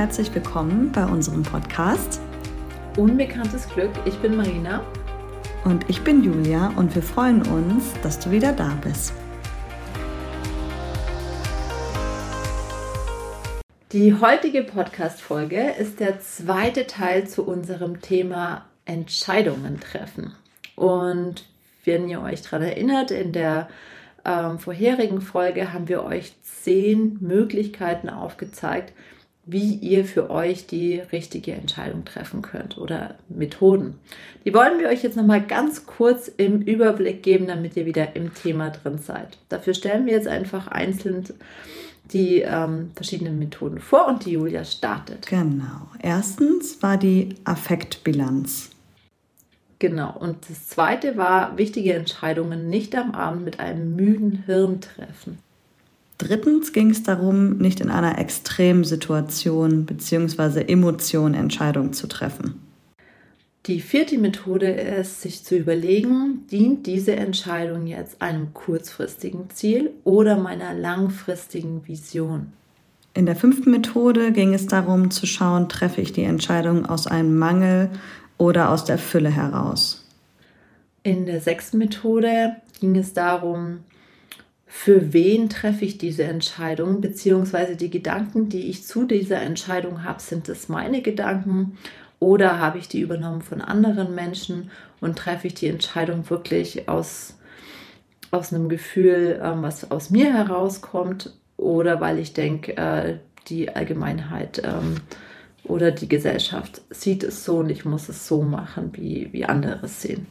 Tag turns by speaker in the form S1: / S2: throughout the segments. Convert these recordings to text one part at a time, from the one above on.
S1: Herzlich willkommen bei unserem Podcast
S2: Unbekanntes Glück. Ich bin Marina.
S1: Und ich bin Julia und wir freuen uns, dass du wieder da bist.
S2: Die heutige Podcast-Folge ist der zweite Teil zu unserem Thema Entscheidungen treffen. Und wenn ihr euch daran erinnert, in der ähm, vorherigen Folge haben wir euch zehn Möglichkeiten aufgezeigt, wie ihr für euch die richtige Entscheidung treffen könnt oder Methoden. Die wollen wir euch jetzt nochmal ganz kurz im Überblick geben, damit ihr wieder im Thema drin seid. Dafür stellen wir jetzt einfach einzeln die ähm, verschiedenen Methoden vor und die Julia startet.
S1: Genau. Erstens war die Affektbilanz.
S2: Genau. Und das zweite war, wichtige Entscheidungen nicht am Abend mit einem müden Hirn treffen.
S1: Drittens ging es darum, nicht in einer Extremsituation bzw. Emotion Entscheidungen zu treffen.
S2: Die vierte Methode ist, sich zu überlegen, dient diese Entscheidung jetzt einem kurzfristigen Ziel oder meiner langfristigen Vision?
S1: In der fünften Methode ging es darum zu schauen, treffe ich die Entscheidung aus einem Mangel oder aus der Fülle heraus.
S2: In der sechsten Methode ging es darum, für wen treffe ich diese Entscheidung, beziehungsweise die Gedanken, die ich zu dieser Entscheidung habe, sind es meine Gedanken? Oder habe ich die übernommen von anderen Menschen und treffe ich die Entscheidung wirklich aus, aus einem Gefühl, ähm, was aus mir herauskommt? Oder weil ich denke, äh, die Allgemeinheit ähm, oder die Gesellschaft sieht es so und ich muss es so machen, wie, wie andere es sehen.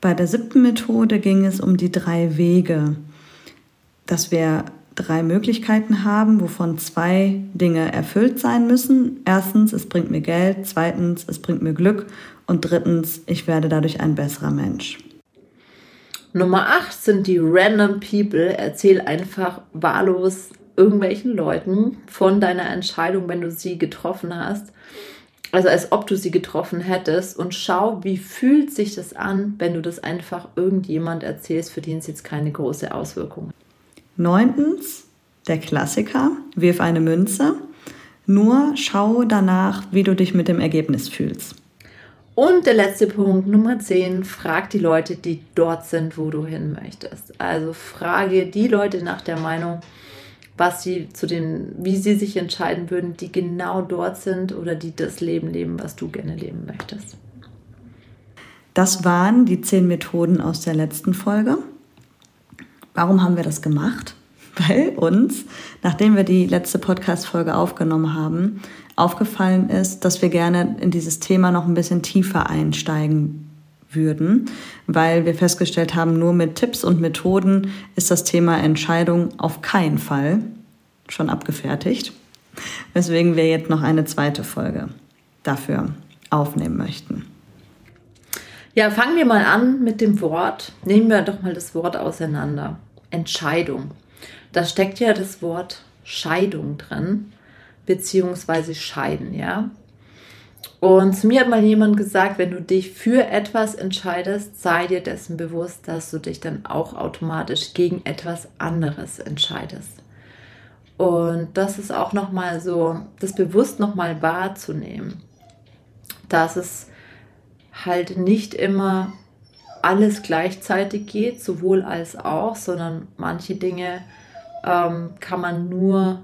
S1: Bei der siebten Methode ging es um die drei Wege, dass wir drei Möglichkeiten haben, wovon zwei Dinge erfüllt sein müssen. Erstens, es bringt mir Geld, zweitens, es bringt mir Glück und drittens, ich werde dadurch ein besserer Mensch.
S2: Nummer 8 sind die Random People. Erzähl einfach wahllos irgendwelchen Leuten von deiner Entscheidung, wenn du sie getroffen hast also als ob du sie getroffen hättest und schau, wie fühlt sich das an, wenn du das einfach irgendjemand erzählst, für den es jetzt keine große Auswirkung.
S1: Neuntens, der Klassiker, wirf eine Münze. Nur schau danach, wie du dich mit dem Ergebnis fühlst.
S2: Und der letzte Punkt, Nummer 10, frag die Leute, die dort sind, wo du hin möchtest. Also frage die Leute nach der Meinung, was sie zu den, wie sie sich entscheiden würden, die genau dort sind oder die das Leben leben, was du gerne leben möchtest.
S1: Das waren die zehn Methoden aus der letzten Folge. Warum haben wir das gemacht? Weil uns, nachdem wir die letzte Podcast-Folge aufgenommen haben, aufgefallen ist, dass wir gerne in dieses Thema noch ein bisschen tiefer einsteigen würden, weil wir festgestellt haben, nur mit Tipps und Methoden ist das Thema Entscheidung auf keinen Fall schon abgefertigt, weswegen wir jetzt noch eine zweite Folge dafür aufnehmen möchten.
S2: Ja, fangen wir mal an mit dem Wort. Nehmen wir doch mal das Wort auseinander. Entscheidung. Da steckt ja das Wort Scheidung drin, beziehungsweise scheiden, ja. Und zu mir hat mal jemand gesagt, wenn du dich für etwas entscheidest, sei dir dessen bewusst, dass du dich dann auch automatisch gegen etwas anderes entscheidest. Und das ist auch nochmal so, das bewusst nochmal wahrzunehmen, dass es halt nicht immer alles gleichzeitig geht, sowohl als auch, sondern manche Dinge ähm, kann man nur,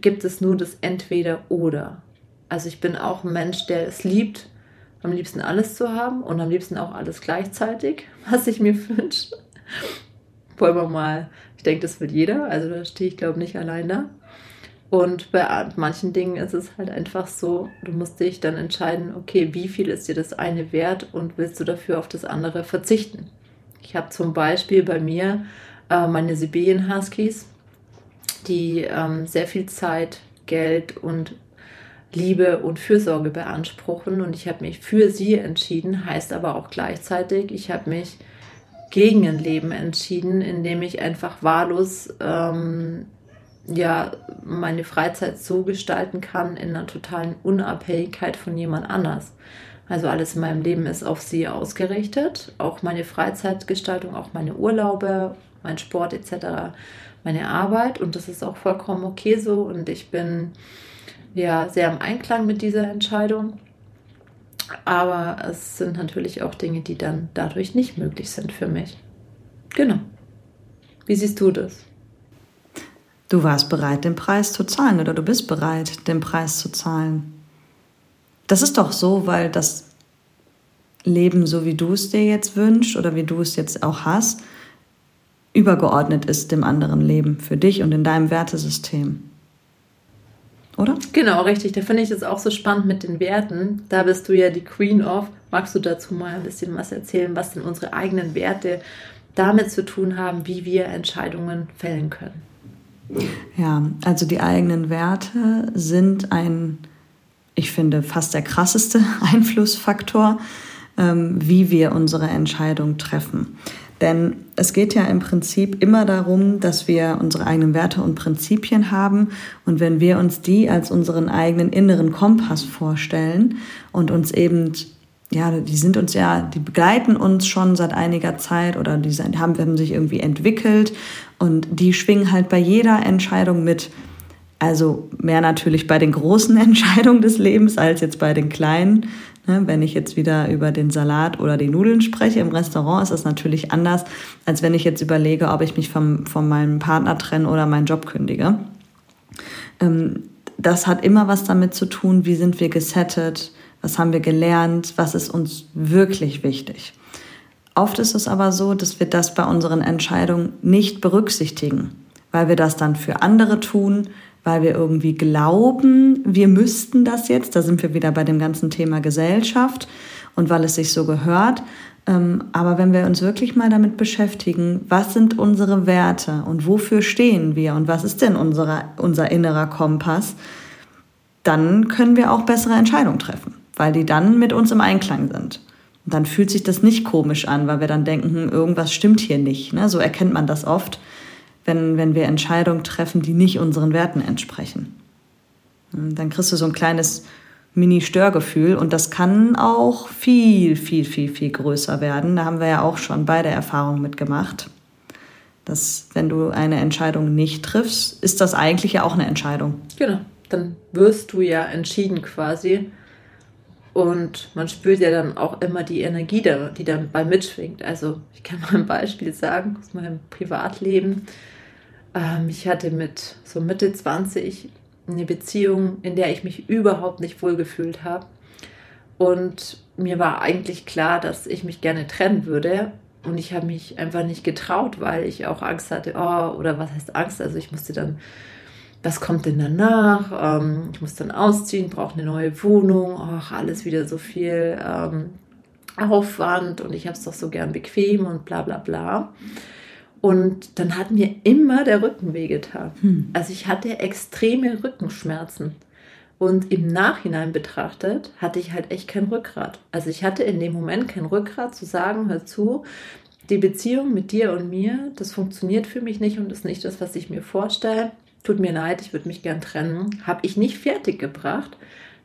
S2: gibt es nur das Entweder oder. Also ich bin auch ein Mensch, der es liebt, am liebsten alles zu haben und am liebsten auch alles gleichzeitig, was ich mir wünsche. Wollen wir mal, ich denke, das will jeder, also da stehe ich glaube nicht allein da. Und bei manchen Dingen ist es halt einfach so, du musst dich dann entscheiden, okay, wie viel ist dir das eine wert und willst du dafür auf das andere verzichten? Ich habe zum Beispiel bei mir äh, meine Sibirien Huskies, die ähm, sehr viel Zeit, Geld und Liebe und Fürsorge beanspruchen. Und ich habe mich für sie entschieden, heißt aber auch gleichzeitig, ich habe mich gegen ein Leben entschieden, in dem ich einfach wahllos ähm, ja, meine Freizeit so gestalten kann in einer totalen Unabhängigkeit von jemand anders. Also alles in meinem Leben ist auf sie ausgerichtet. Auch meine Freizeitgestaltung, auch meine Urlaube, mein Sport etc., meine Arbeit. Und das ist auch vollkommen okay so. Und ich bin ja sehr im Einklang mit dieser Entscheidung. Aber es sind natürlich auch Dinge, die dann dadurch nicht möglich sind für mich. Genau. Wie siehst du das?
S1: Du warst bereit, den Preis zu zahlen oder du bist bereit, den Preis zu zahlen. Das ist doch so, weil das Leben, so wie du es dir jetzt wünschst oder wie du es jetzt auch hast, übergeordnet ist dem anderen Leben für dich und in deinem Wertesystem. Oder?
S2: Genau, richtig. Da finde ich es auch so spannend mit den Werten. Da bist du ja die Queen of. Magst du dazu mal ein bisschen was erzählen, was denn unsere eigenen Werte damit zu tun haben, wie wir Entscheidungen fällen können?
S1: Ja, also die eigenen Werte sind ein ich finde, fast der krasseste Einflussfaktor, ähm, wie wir unsere Entscheidung treffen. Denn es geht ja im Prinzip immer darum, dass wir unsere eigenen Werte und Prinzipien haben. Und wenn wir uns die als unseren eigenen inneren Kompass vorstellen und uns eben, ja, die sind uns ja, die begleiten uns schon seit einiger Zeit oder die haben, haben sich irgendwie entwickelt und die schwingen halt bei jeder Entscheidung mit. Also mehr natürlich bei den großen Entscheidungen des Lebens als jetzt bei den kleinen. Ne, wenn ich jetzt wieder über den Salat oder die Nudeln spreche im Restaurant, ist das natürlich anders, als wenn ich jetzt überlege, ob ich mich vom, von meinem Partner trenne oder meinen Job kündige. Ähm, das hat immer was damit zu tun, wie sind wir gesettet, was haben wir gelernt, was ist uns wirklich wichtig. Oft ist es aber so, dass wir das bei unseren Entscheidungen nicht berücksichtigen, weil wir das dann für andere tun, weil wir irgendwie glauben, wir müssten das jetzt. Da sind wir wieder bei dem ganzen Thema Gesellschaft und weil es sich so gehört. Ähm, aber wenn wir uns wirklich mal damit beschäftigen, was sind unsere Werte und wofür stehen wir und was ist denn unsere, unser innerer Kompass, dann können wir auch bessere Entscheidungen treffen, weil die dann mit uns im Einklang sind. Und dann fühlt sich das nicht komisch an, weil wir dann denken, hm, irgendwas stimmt hier nicht. Ne? So erkennt man das oft wenn, wenn wir Entscheidungen treffen, die nicht unseren Werten entsprechen. Dann kriegst du so ein kleines Mini-Störgefühl und das kann auch viel, viel, viel, viel größer werden. Da haben wir ja auch schon beide Erfahrungen mitgemacht. Dass, wenn du eine Entscheidung nicht triffst, ist das eigentlich ja auch eine Entscheidung.
S2: Genau, dann wirst du ja entschieden quasi. Und man spürt ja dann auch immer die Energie, die dann bei mitschwingt. Also ich kann mal ein Beispiel sagen aus meinem Privatleben. Ähm, ich hatte mit so Mitte 20 eine Beziehung, in der ich mich überhaupt nicht wohlgefühlt habe. Und mir war eigentlich klar, dass ich mich gerne trennen würde. Und ich habe mich einfach nicht getraut, weil ich auch Angst hatte, oh, oder was heißt Angst? Also ich musste dann, was kommt denn danach? Ähm, ich muss dann ausziehen, brauche eine neue Wohnung, ach, alles wieder so viel ähm, Aufwand und ich habe es doch so gern bequem und bla bla bla. Und dann hat mir immer der Rücken wehgetan. Hm. Also ich hatte extreme Rückenschmerzen. Und im Nachhinein betrachtet hatte ich halt echt kein Rückgrat. Also ich hatte in dem Moment kein Rückgrat zu sagen, hör zu, die Beziehung mit dir und mir, das funktioniert für mich nicht und ist nicht das, was ich mir vorstelle. Tut mir leid, ich würde mich gern trennen. Habe ich nicht fertig gebracht.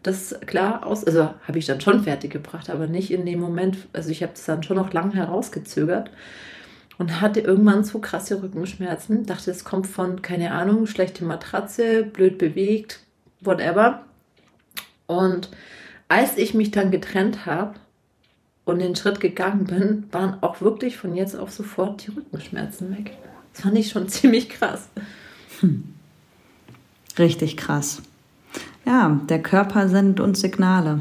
S2: Das klar aus, also habe ich dann schon fertig gebracht, aber nicht in dem Moment. Also ich habe es dann schon noch lange herausgezögert und hatte irgendwann so krasse Rückenschmerzen. Dachte, es kommt von, keine Ahnung, schlechte Matratze, blöd bewegt, whatever. Und als ich mich dann getrennt habe und den Schritt gegangen bin, waren auch wirklich von jetzt auf sofort die Rückenschmerzen weg. Das fand ich schon ziemlich krass. Hm.
S1: Richtig krass. Ja, der Körper sendet uns Signale.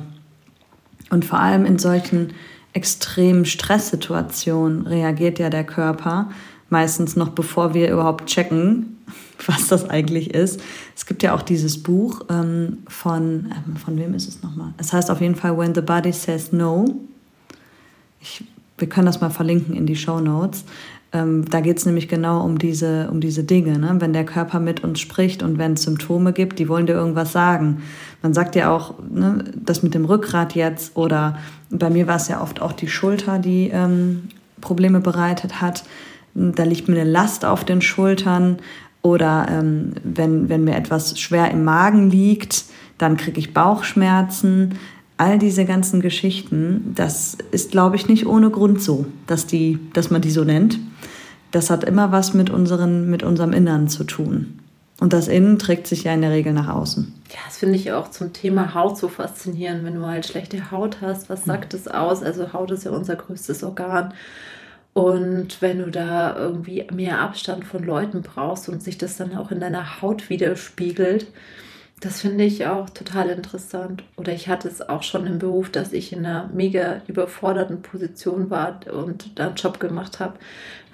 S1: Und vor allem in solchen extremen Stresssituation reagiert ja der Körper, meistens noch bevor wir überhaupt checken, was das eigentlich ist. Es gibt ja auch dieses Buch ähm, von, ähm, von wem ist es nochmal? Es heißt auf jeden Fall When the Body Says No. Ich, wir können das mal verlinken in die Show Notes. Ähm, da geht es nämlich genau um diese, um diese Dinge. Ne? Wenn der Körper mit uns spricht und wenn es Symptome gibt, die wollen dir irgendwas sagen. Man sagt ja auch, ne, das mit dem Rückgrat jetzt oder bei mir war es ja oft auch die Schulter, die ähm, Probleme bereitet hat. Da liegt mir eine Last auf den Schultern oder ähm, wenn, wenn mir etwas schwer im Magen liegt, dann kriege ich Bauchschmerzen. all diese ganzen Geschichten, das ist, glaube ich, nicht ohne Grund so, dass, die, dass man die so nennt. Das hat immer was mit, unseren, mit unserem Innern zu tun. Und das Innen trägt sich ja in der Regel nach außen.
S2: Ja, das finde ich auch zum Thema Haut so faszinierend. Wenn du halt schlechte Haut hast, was sagt es aus? Also Haut ist ja unser größtes Organ. Und wenn du da irgendwie mehr Abstand von Leuten brauchst und sich das dann auch in deiner Haut widerspiegelt, das finde ich auch total interessant. Oder ich hatte es auch schon im Beruf, dass ich in einer mega überforderten Position war und da einen Job gemacht habe,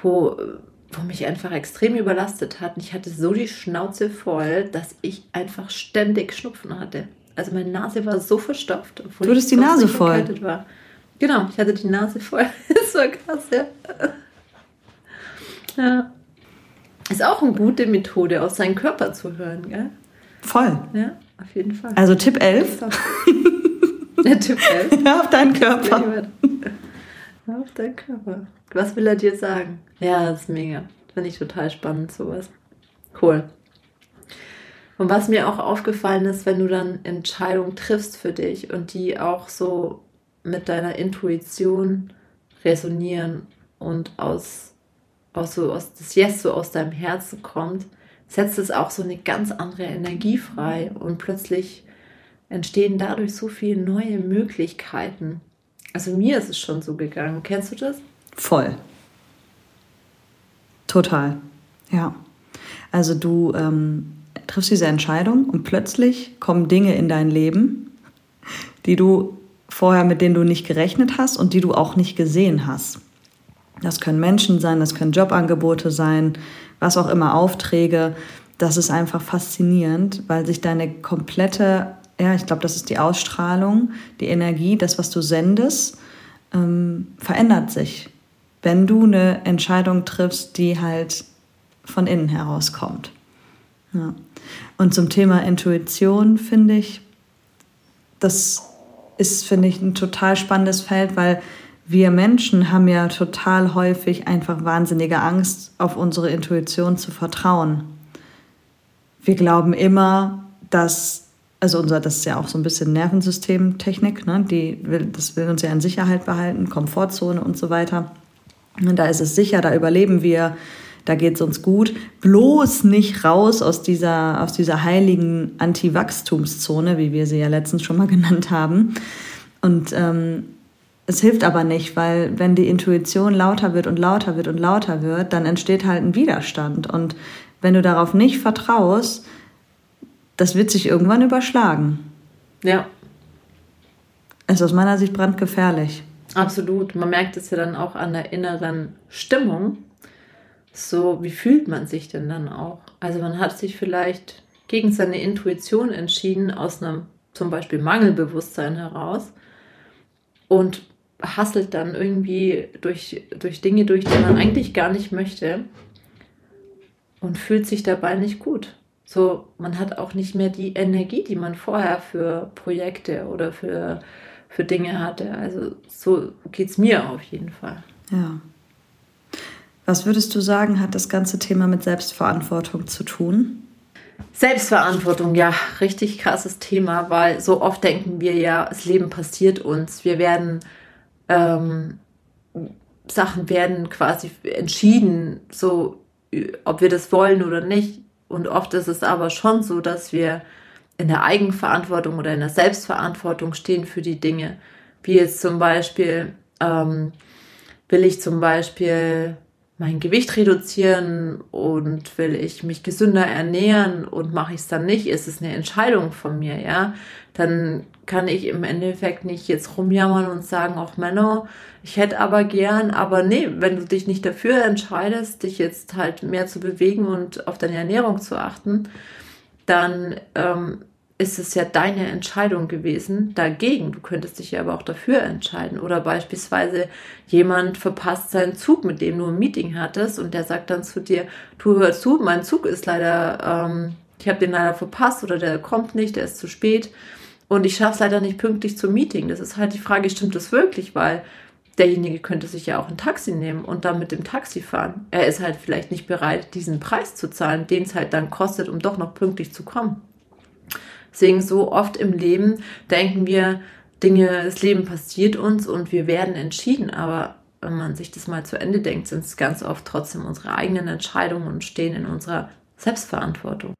S2: wo wo mich einfach extrem überlastet hat. Und ich hatte so die Schnauze voll, dass ich einfach ständig Schnupfen hatte. Also meine Nase war so verstopft.
S1: Obwohl du hattest die Nase voll.
S2: War. Genau, ich hatte die Nase voll. das war krass, ja. ja. Ist auch eine gute Methode, auf seinen Körper zu hören, gell?
S1: Voll.
S2: Ja, auf jeden Fall.
S1: Also Tipp 11.
S2: ja, Tipp 11.
S1: auf deinen Körper.
S2: Auf deinen Körper. Was will er dir sagen? Ja, das ist mega. Finde ich total spannend, sowas. Cool. Und was mir auch aufgefallen ist, wenn du dann Entscheidungen triffst für dich und die auch so mit deiner Intuition resonieren und aus, aus, so, aus das Yes so aus deinem Herzen kommt, setzt es auch so eine ganz andere Energie frei und plötzlich entstehen dadurch so viele neue Möglichkeiten. Also mir ist es schon so gegangen. Kennst du das?
S1: Voll. Total. Ja. Also du ähm, triffst diese Entscheidung und plötzlich kommen Dinge in dein Leben, die du vorher mit denen du nicht gerechnet hast und die du auch nicht gesehen hast. Das können Menschen sein, das können Jobangebote sein, was auch immer, Aufträge. Das ist einfach faszinierend, weil sich deine komplette, ja, ich glaube, das ist die Ausstrahlung, die Energie, das, was du sendest, ähm, verändert sich wenn du eine Entscheidung triffst, die halt von innen herauskommt. Ja. Und zum Thema Intuition finde ich, das ist, finde ich, ein total spannendes Feld, weil wir Menschen haben ja total häufig einfach wahnsinnige Angst, auf unsere Intuition zu vertrauen. Wir glauben immer, dass, also unser, das ist ja auch so ein bisschen Nervensystemtechnik, ne? Die will, das will uns ja in Sicherheit behalten, Komfortzone und so weiter. Und da ist es sicher, da überleben wir, da geht es uns gut. Bloß nicht raus aus dieser, aus dieser heiligen Anti-Wachstumszone, wie wir sie ja letztens schon mal genannt haben. Und ähm, es hilft aber nicht, weil wenn die Intuition lauter wird und lauter wird und lauter wird, dann entsteht halt ein Widerstand. Und wenn du darauf nicht vertraust, das wird sich irgendwann überschlagen.
S2: Ja.
S1: Ist aus meiner Sicht brandgefährlich.
S2: Absolut. Man merkt es ja dann auch an der inneren Stimmung. So, wie fühlt man sich denn dann auch? Also man hat sich vielleicht gegen seine Intuition entschieden aus einem zum Beispiel Mangelbewusstsein heraus und hasselt dann irgendwie durch, durch Dinge durch, die man eigentlich gar nicht möchte und fühlt sich dabei nicht gut. So, man hat auch nicht mehr die Energie, die man vorher für Projekte oder für für Dinge hatte. Also so geht es mir auf jeden Fall.
S1: Ja. Was würdest du sagen, hat das ganze Thema mit Selbstverantwortung zu tun?
S2: Selbstverantwortung, ja, richtig krasses Thema, weil so oft denken wir ja, das Leben passiert uns. Wir werden, ähm, Sachen werden quasi entschieden, so ob wir das wollen oder nicht. Und oft ist es aber schon so, dass wir in der Eigenverantwortung oder in der Selbstverantwortung stehen für die Dinge. Wie jetzt zum Beispiel, ähm, will ich zum Beispiel mein Gewicht reduzieren und will ich mich gesünder ernähren und mache ich es dann nicht, ist es eine Entscheidung von mir, ja. Dann kann ich im Endeffekt nicht jetzt rumjammern und sagen, auch Männer, ich hätte aber gern, aber nee, wenn du dich nicht dafür entscheidest, dich jetzt halt mehr zu bewegen und auf deine Ernährung zu achten, dann ähm, ist es ja deine Entscheidung gewesen dagegen. Du könntest dich ja aber auch dafür entscheiden. Oder beispielsweise jemand verpasst seinen Zug, mit dem du ein Meeting hattest und der sagt dann zu dir, du hörst zu, mein Zug ist leider, ähm, ich habe den leider verpasst oder der kommt nicht, der ist zu spät und ich schaffe es leider nicht pünktlich zum Meeting. Das ist halt die Frage, stimmt das wirklich? Weil derjenige könnte sich ja auch ein Taxi nehmen und dann mit dem Taxi fahren. Er ist halt vielleicht nicht bereit, diesen Preis zu zahlen, den es halt dann kostet, um doch noch pünktlich zu kommen. Deswegen so oft im Leben denken wir, Dinge, das Leben passiert uns und wir werden entschieden, aber wenn man sich das mal zu Ende denkt, sind es ganz oft trotzdem unsere eigenen Entscheidungen und stehen in unserer Selbstverantwortung.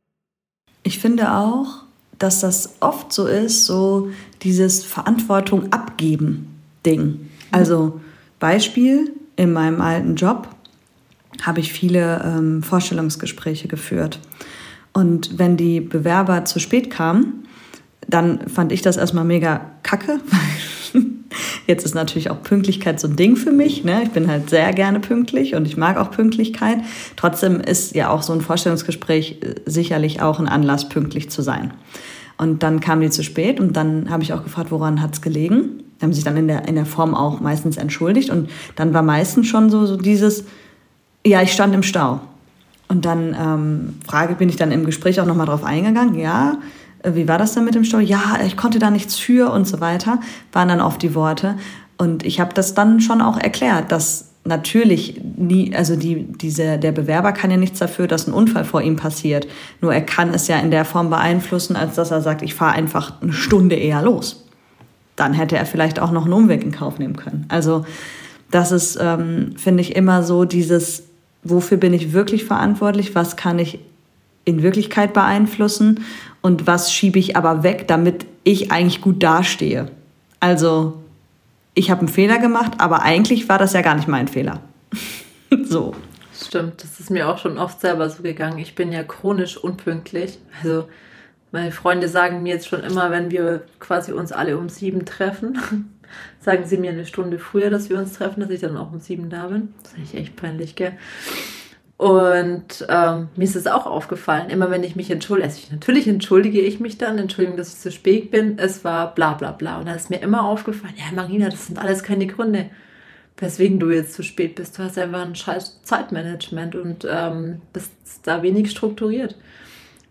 S1: Ich finde auch, dass das oft so ist, so dieses Verantwortung abgeben Ding. Also Beispiel, in meinem alten Job habe ich viele ähm, Vorstellungsgespräche geführt. Und wenn die Bewerber zu spät kamen, dann fand ich das erstmal mega kacke. Jetzt ist natürlich auch Pünktlichkeit so ein Ding für mich. Ne? Ich bin halt sehr gerne pünktlich und ich mag auch Pünktlichkeit. Trotzdem ist ja auch so ein Vorstellungsgespräch äh, sicherlich auch ein Anlass, pünktlich zu sein. Und dann kam die zu spät und dann habe ich auch gefragt, woran hat es gelegen. Die haben sich dann in der, in der Form auch meistens entschuldigt und dann war meistens schon so, so dieses, ja, ich stand im Stau. Und dann ähm, frage, bin ich dann im Gespräch auch nochmal drauf eingegangen, ja, äh, wie war das denn mit dem Stau? Ja, ich konnte da nichts für und so weiter, waren dann oft die Worte. Und ich habe das dann schon auch erklärt, dass natürlich nie, also die, diese, der Bewerber kann ja nichts dafür, dass ein Unfall vor ihm passiert. Nur er kann es ja in der Form beeinflussen, als dass er sagt, ich fahre einfach eine Stunde eher los. Dann hätte er vielleicht auch noch einen Umweg in Kauf nehmen können. Also das ist, ähm, finde ich, immer so dieses, wofür bin ich wirklich verantwortlich, was kann ich in Wirklichkeit beeinflussen und was schiebe ich aber weg, damit ich eigentlich gut dastehe. Also ich habe einen Fehler gemacht, aber eigentlich war das ja gar nicht mein Fehler. so.
S2: Stimmt, das ist mir auch schon oft selber so gegangen. Ich bin ja chronisch unpünktlich. Also meine Freunde sagen mir jetzt schon immer, wenn wir quasi uns alle um sieben treffen, sagen sie mir eine Stunde früher, dass wir uns treffen, dass ich dann auch um sieben da bin. Das ist echt peinlich, gell? Und ähm, mir ist es auch aufgefallen, immer wenn ich mich entschuldige, also ich, natürlich entschuldige ich mich dann, Entschuldigung, dass ich zu spät bin, es war bla bla bla. Und da ist mir immer aufgefallen, ja Marina, das sind alles keine Gründe, weswegen du jetzt zu spät bist. Du hast einfach ein scheiß Zeitmanagement und ähm, bist da wenig strukturiert.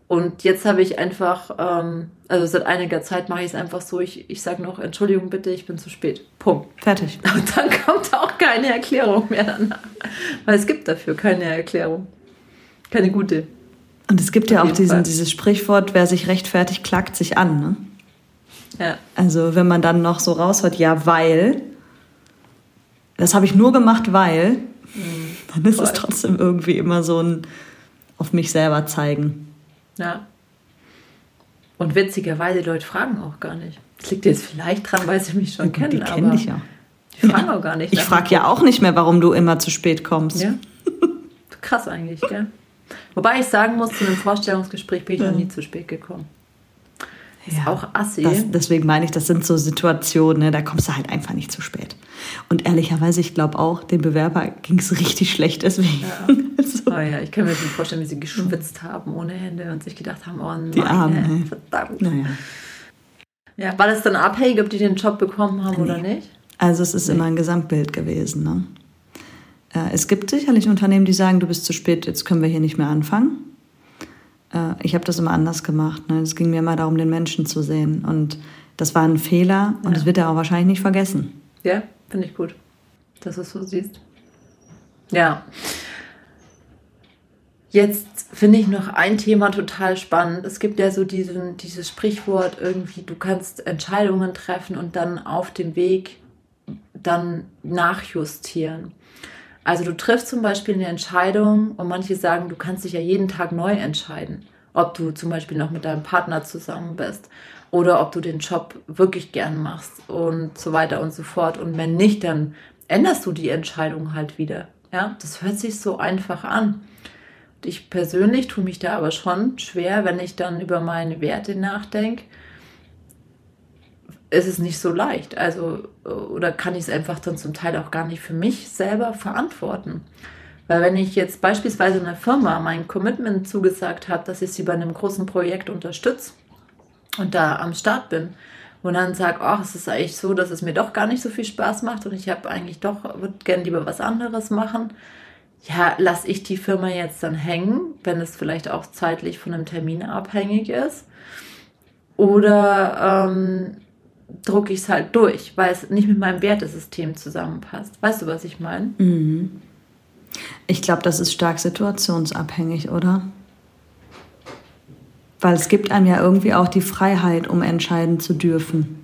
S2: Und jetzt habe ich einfach, ähm, also seit einiger Zeit mache ich es einfach so, ich, ich sage noch, Entschuldigung bitte, ich bin zu spät. Punkt.
S1: Fertig.
S2: Und dann kommt auch keine Erklärung mehr danach. Weil es gibt dafür keine Erklärung. Keine gute.
S1: Und es gibt ja auch diesen, dieses Sprichwort, wer sich rechtfertigt, klagt sich an. Ne?
S2: Ja.
S1: Also wenn man dann noch so raushört, ja, weil, das habe ich nur gemacht, weil, mhm. dann ist Voll. es trotzdem irgendwie immer so ein auf mich selber zeigen.
S2: Ja. Und witzigerweise, die Leute fragen auch gar nicht. Das liegt jetzt vielleicht dran, weil sie mich schon kennen. Die kennen dich ja. Die fragen auch gar nicht.
S1: Ich frage ja auch nicht mehr, warum du immer zu spät kommst.
S2: Ja. Krass eigentlich, gell? Wobei ich sagen muss, zu einem Vorstellungsgespräch bin ich noch nie zu spät gekommen.
S1: Ist ja, auch assi. Das, deswegen meine ich, das sind so Situationen, ne, da kommst du halt einfach nicht zu spät. Und ehrlicherweise, ich glaube auch, dem Bewerber ging es richtig schlecht deswegen.
S2: Ja. so. Oh ja, ich kann mir nicht vorstellen, wie sie geschwitzt haben ohne Hände und sich gedacht haben, oh nein,
S1: die Arme,
S2: verdammt. Naja. Ja, war das dann abhängig, ob die den Job bekommen haben nee. oder nicht?
S1: Also es ist nee. immer ein Gesamtbild gewesen. Ne? Äh, es gibt sicherlich Unternehmen, die sagen, du bist zu spät, jetzt können wir hier nicht mehr anfangen. Äh, ich habe das immer anders gemacht. Ne? Es ging mir immer darum, den Menschen zu sehen. Und das war ein Fehler und ja. das wird er auch wahrscheinlich nicht vergessen.
S2: Ja, finde ich gut, dass du es so siehst. Ja. Jetzt finde ich noch ein Thema total spannend. Es gibt ja so diesen, dieses Sprichwort irgendwie, du kannst Entscheidungen treffen und dann auf dem Weg dann nachjustieren. Also du triffst zum Beispiel eine Entscheidung und manche sagen, du kannst dich ja jeden Tag neu entscheiden, ob du zum Beispiel noch mit deinem Partner zusammen bist oder ob du den Job wirklich gern machst und so weiter und so fort. Und wenn nicht, dann änderst du die Entscheidung halt wieder. Ja, das hört sich so einfach an. Ich persönlich tue mich da aber schon schwer, wenn ich dann über meine Werte nachdenke. Ist es nicht so leicht. Also, oder kann ich es einfach dann zum Teil auch gar nicht für mich selber verantworten. Weil wenn ich jetzt beispielsweise einer Firma mein Commitment zugesagt habe, dass ich sie bei einem großen Projekt unterstütze, und da am Start bin und dann sage, ach, es ist eigentlich so, dass es mir doch gar nicht so viel Spaß macht und ich habe eigentlich doch, würde gerne lieber was anderes machen. Ja, lasse ich die Firma jetzt dann hängen, wenn es vielleicht auch zeitlich von einem Termin abhängig ist? Oder ähm, drucke ich es halt durch, weil es nicht mit meinem Wertesystem zusammenpasst. Weißt du, was ich meine?
S1: Mhm. Ich glaube, das ist stark situationsabhängig, oder? Weil es gibt einem ja irgendwie auch die Freiheit, um entscheiden zu dürfen.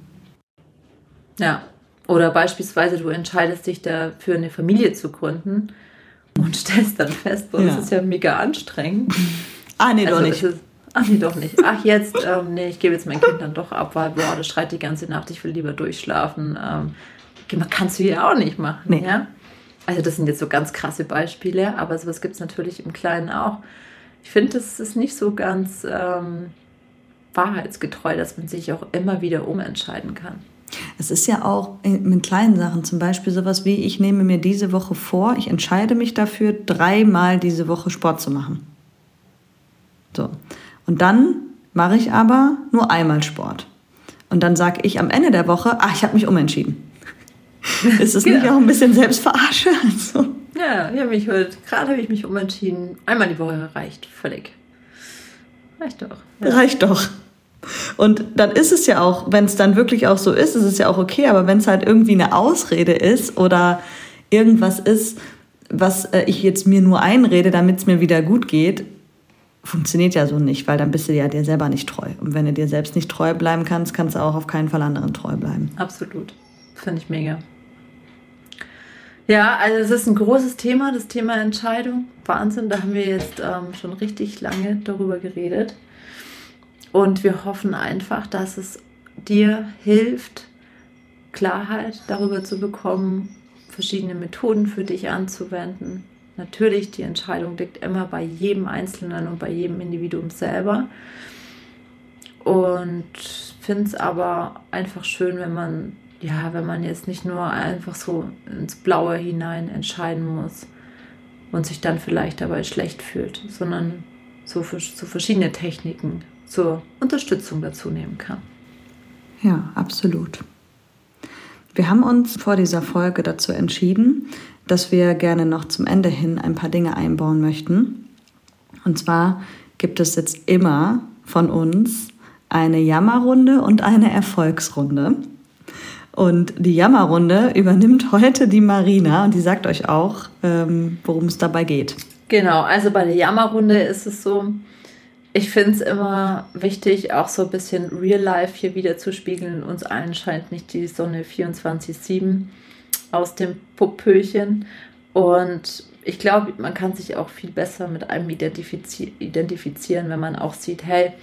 S2: Ja. Oder beispielsweise du entscheidest dich dafür, eine Familie zu gründen und stellst dann fest, boah, das
S1: Ja.
S2: ist ja mega anstrengend.
S1: Ah, nee, doch
S2: Also
S1: nicht.
S2: es Ist, ach nee, doch nicht. Ach, jetzt, ähm, nee, ich gebe jetzt mein Kind dann doch ab, weil, boah, das schreit die ganze Nacht, ich will lieber durchschlafen. Ähm, kannst du ja auch nicht machen,
S1: Nee.
S2: ja? Also das sind jetzt so ganz krasse Beispiele, aber sowas gibt es natürlich im Kleinen auch. Ich finde, es ist nicht so ganz ähm, wahrheitsgetreu, dass man sich auch immer wieder umentscheiden kann.
S1: Es ist ja auch in- mit kleinen Sachen, zum Beispiel sowas wie, ich nehme mir diese Woche vor, ich entscheide mich dafür, dreimal diese Woche Sport zu machen. So. Und dann mache ich aber nur einmal Sport. Und dann sage ich am Ende der Woche, ach, ich habe mich umentschieden. ist es nicht
S2: Genau.
S1: auch ein bisschen Selbstverarsche? Also,
S2: Ja, ich habe mich heute, gerade habe ich mich umentschieden. Einmal die Woche reicht völlig. Reicht doch. Ja.
S1: reicht doch. Und dann ist es ja auch, wenn es dann wirklich auch so ist, ist es ja auch okay, aber wenn es halt irgendwie eine Ausrede ist oder irgendwas ist, was äh, ich jetzt mir nur einrede, damit es mir wieder gut geht, funktioniert ja so nicht, weil dann bist du ja dir selber nicht treu. Und wenn du dir selbst nicht treu bleiben kannst, kannst du auch auf keinen Fall anderen treu bleiben.
S2: Absolut. Finde ich mega. Ja, also es ist ein großes Thema, das Thema Entscheidung. Wahnsinn, da haben wir jetzt ähm, schon richtig lange darüber geredet. Und wir hoffen einfach, dass es dir hilft, Klarheit darüber zu bekommen, verschiedene Methoden für dich anzuwenden. Natürlich, die Entscheidung liegt immer bei jedem Einzelnen und bei jedem Individuum selber. Und finde es aber einfach schön, wenn man, ja, wenn man jetzt nicht nur einfach so ins Blaue hinein entscheiden muss und sich dann vielleicht dabei schlecht fühlt, sondern so, für, so verschiedene Techniken zur Unterstützung dazu nehmen kann.
S1: Ja, absolut. Wir haben uns vor dieser Folge dazu entschieden, dass wir gerne noch zum Ende hin ein paar Dinge einbauen möchten. Und zwar gibt es jetzt immer von uns eine Jammerrunde und eine Erfolgsrunde. Und die Jammerrunde übernimmt heute die Marina und die sagt euch auch, ähm, worum es dabei geht.
S2: Genau, also bei der Jammerrunde ist es so, ich finde es immer wichtig, auch so ein bisschen Real Life hier wieder zu spiegeln. Uns allen scheint nicht die Sonne 24-7 aus dem Puppöchen. Und ich glaube, man kann sich auch viel besser mit einem identifizi identifizieren, wenn man auch sieht, hey,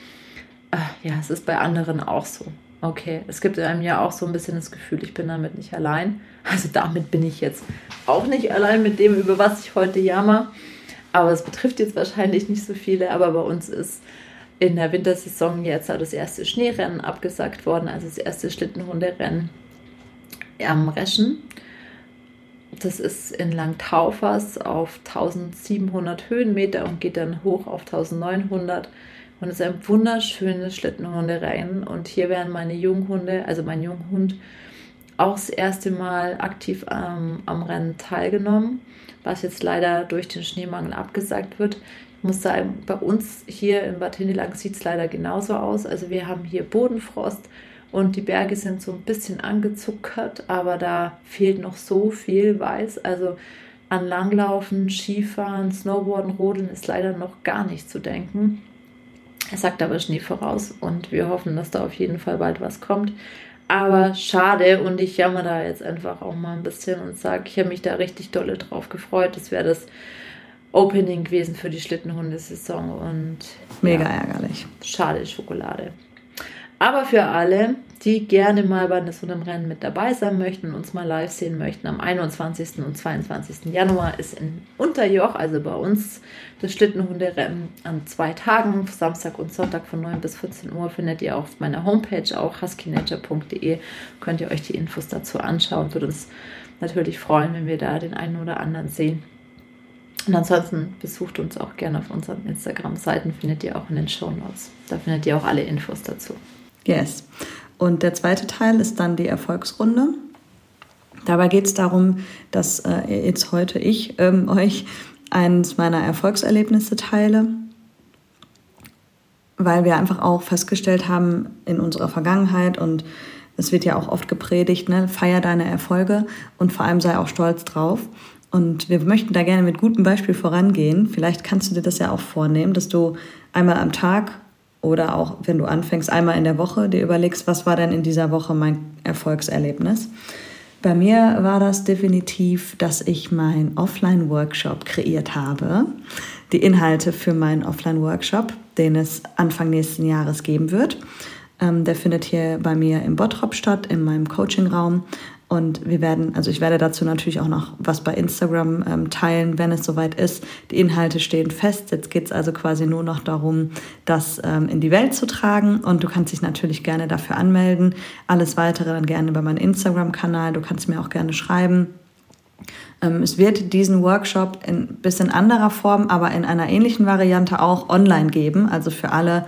S2: äh, ja, es ist bei anderen auch so. Okay, es gibt einem ja auch so ein bisschen das Gefühl, ich bin damit nicht allein. Also damit bin ich jetzt auch nicht allein mit dem, über was ich heute jammer. Aber es betrifft jetzt wahrscheinlich nicht so viele. Aber bei uns ist in der Wintersaison jetzt das erste Schneerennen abgesagt worden, also das erste Schlittenhunderennen am Reschen. Das ist in Langtaufers auf 1700 Höhenmeter und geht dann hoch auf 1900. Und es ist ein wunderschönes Schlittenhunderennen. Und hier werden meine Junghunde, also mein Junghund, auch das erste Mal aktiv ähm, am Rennen teilgenommen, was jetzt leider durch den Schneemangel abgesagt wird. Ich muss sagen, bei uns hier in Bad Hindelang sieht es leider genauso aus. Also wir haben hier Bodenfrost und die Berge sind so ein bisschen angezuckert, aber da fehlt noch so viel Weiß. Also an Langlaufen, Skifahren, Snowboarden, Rodeln ist leider noch gar nicht zu denken. Er sagt aber Schnee voraus und wir hoffen, dass da auf jeden Fall bald was kommt. Aber schade und ich jammer da jetzt einfach auch mal ein bisschen und sage, ich habe mich da richtig dolle drauf gefreut. Das wäre das Opening gewesen für die Schlittenhundesaison und
S1: Mega
S2: ja,
S1: ärgerlich.
S2: schade Schokolade. Aber für alle, die gerne mal bei so einem Rennen mit dabei sein möchten und uns mal live sehen möchten, am 21. und 22. Januar ist in Unterjoch, also bei uns, das Schlittenhunderennen an zwei Tagen, Samstag und Sonntag von 9 bis 14 Uhr, findet ihr auf meiner Homepage auch huskynature.de. Könnt ihr euch die Infos dazu anschauen. Würde uns natürlich freuen, wenn wir da den einen oder anderen sehen. Und ansonsten besucht uns auch gerne auf unseren Instagram-Seiten, findet ihr auch in den Show Notes. Da findet ihr auch alle Infos dazu.
S1: Yes. Und der zweite Teil ist dann die Erfolgsrunde. Dabei geht es darum, dass äh, jetzt heute ich ähm, euch eines meiner Erfolgserlebnisse teile, weil wir einfach auch festgestellt haben in unserer Vergangenheit und es wird ja auch oft gepredigt, ne, feier deine Erfolge und vor allem sei auch stolz drauf. Und wir möchten da gerne mit gutem Beispiel vorangehen. Vielleicht kannst du dir das ja auch vornehmen, dass du einmal am Tag Oder auch, wenn du anfängst, einmal in der Woche, dir überlegst, was war denn in dieser Woche mein Erfolgserlebnis. Bei mir war das definitiv, dass ich meinen Offline-Workshop kreiert habe. Die Inhalte für meinen Offline-Workshop, den es Anfang nächsten Jahres geben wird. Ähm, der findet hier bei mir im Bottrop statt, in meinem Coaching-Raum. Und wir werden, also ich werde dazu natürlich auch noch was bei Instagram ähm, teilen, wenn es soweit ist. Die Inhalte stehen fest. Jetzt geht es also quasi nur noch darum, das ähm, in die Welt zu tragen. Und du kannst dich natürlich gerne dafür anmelden. Alles weitere dann gerne über meinen Instagram-Kanal. Du kannst mir auch gerne schreiben. Ähm, es wird diesen Workshop in bisschen anderer Form, aber in einer ähnlichen Variante auch online geben. Also für alle,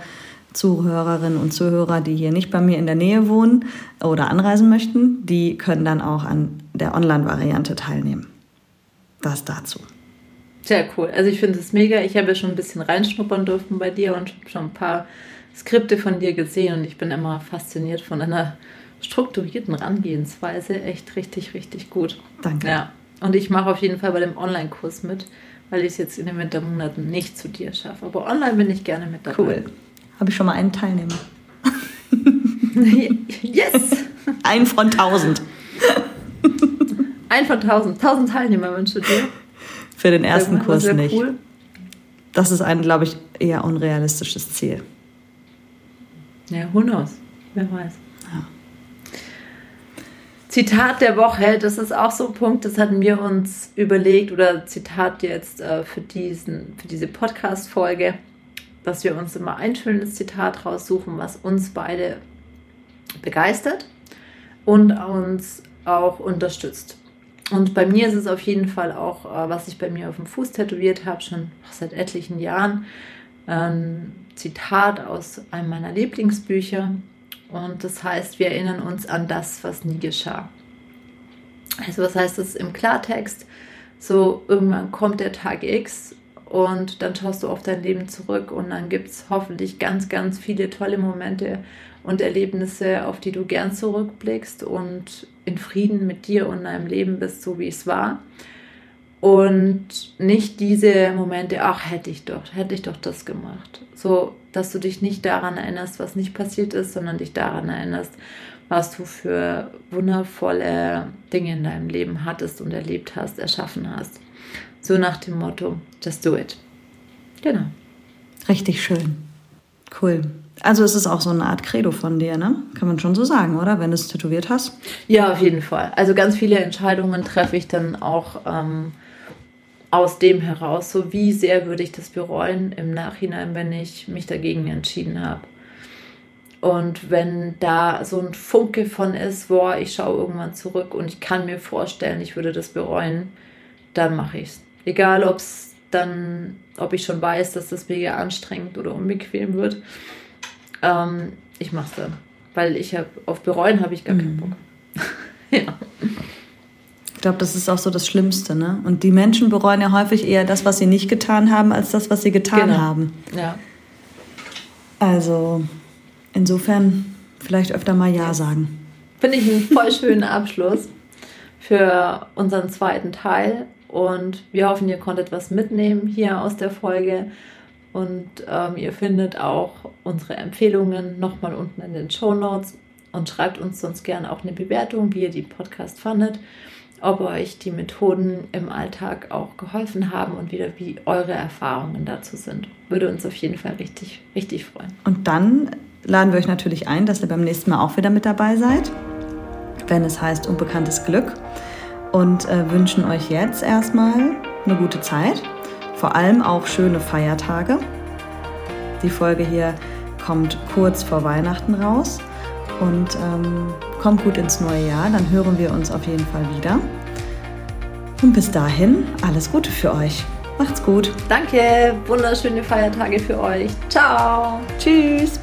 S1: Zuhörerinnen und Zuhörer, die hier nicht bei mir in der Nähe wohnen oder anreisen möchten, die können dann auch an der Online-Variante teilnehmen. Das dazu.
S2: Sehr cool. Also ich finde es mega. Ich habe ja schon ein bisschen reinschnuppern dürfen bei dir und schon ein paar Skripte von dir gesehen und ich bin immer fasziniert von einer strukturierten Rangehensweise. Echt richtig, richtig gut.
S1: Danke.
S2: Ja. Und ich mache auf jeden Fall bei dem Online-Kurs mit, weil ich es jetzt in den Wintermonaten nicht zu dir schaffe. Aber online bin ich gerne mit dabei.
S1: Cool. Habe ich schon mal einen Teilnehmer.
S2: yes!
S1: Ein von tausend.
S2: Ein von tausend. Tausend Teilnehmer wünsche dir.
S1: Für den ersten Kurs nicht. Cool. Das ist ein, glaube ich, eher unrealistisches Ziel.
S2: Ja, who knows? Wer weiß. Ja. Zitat der Woche, das ist auch so ein Punkt, das hatten wir uns überlegt, oder Zitat jetzt äh, für, diesen, für diese Podcast-Folge dass wir uns immer ein schönes Zitat raussuchen, was uns beide begeistert und uns auch unterstützt. Und bei mir ist es auf jeden Fall auch, äh, was ich bei mir auf dem Fuß tätowiert habe, schon seit etlichen Jahren, ein Zitat aus einem meiner Lieblingsbücher. Und das heißt, wir erinnern uns an das, was nie geschah. Also was heißt das im Klartext? So, irgendwann kommt der Tag X und dann schaust du auf dein Leben zurück und dann gibt es hoffentlich ganz, ganz viele tolle Momente und Erlebnisse, auf die du gern zurückblickst und in Frieden mit dir und deinem Leben bist, so wie es war. Und nicht diese Momente, ach, hätte ich doch, hätte ich doch das gemacht. So, dass du dich nicht daran erinnerst, was nicht passiert ist, sondern dich daran erinnerst, was du für wundervolle Dinge in deinem Leben hattest und erlebt hast, erschaffen hast. So nach dem Motto, just do it. Genau.
S1: Richtig schön. Cool. Also es ist auch so eine Art Credo von dir, ne? Kann man schon so sagen, oder? Wenn du es tätowiert hast?
S2: Ja, auf jeden Fall. Also ganz viele Entscheidungen treffe ich dann auch ähm, aus dem heraus. So wie sehr würde ich das bereuen im Nachhinein, wenn ich mich dagegen entschieden habe. Und wenn da so ein Funke von ist, boah, ich schaue irgendwann zurück und ich kann mir vorstellen, ich würde das bereuen, dann mache ich es. Egal, ob es dann, ob ich schon weiß, dass das mega anstrengend oder unbequem wird. Ähm, ich mache es dann. Weil ich habe, auf bereuen habe ich gar keinen mhm. Bock. ja.
S1: Ich glaube, das ist auch so das Schlimmste, ne? Und die Menschen bereuen ja häufig eher das, was sie nicht getan haben, als das, was sie getan genau. haben.
S2: Ja.
S1: Also, insofern vielleicht öfter mal Ja sagen.
S2: Finde ich einen voll schönen Abschluss für unseren zweiten Teil. Und wir hoffen, ihr konntet was mitnehmen hier aus der Folge. Und ähm, ihr findet auch unsere Empfehlungen nochmal unten in den Show Notes und schreibt uns sonst gerne auch eine Bewertung, wie ihr die Podcast fandet, ob euch die Methoden im Alltag auch geholfen haben und wieder wie eure Erfahrungen dazu sind. Würde uns auf jeden Fall richtig, richtig freuen.
S1: Und dann laden wir euch natürlich ein, dass ihr beim nächsten Mal auch wieder mit dabei seid, wenn es heißt Unbekanntes Glück und äh, wünschen euch jetzt erstmal eine gute Zeit, vor allem auch schöne Feiertage. Die Folge hier kommt kurz vor Weihnachten raus und ähm, kommt gut ins neue Jahr. Dann hören wir uns auf jeden Fall wieder. Und bis dahin alles Gute für euch. Macht's gut.
S2: Danke, wunderschöne Feiertage für euch. Ciao.
S1: Tschüss.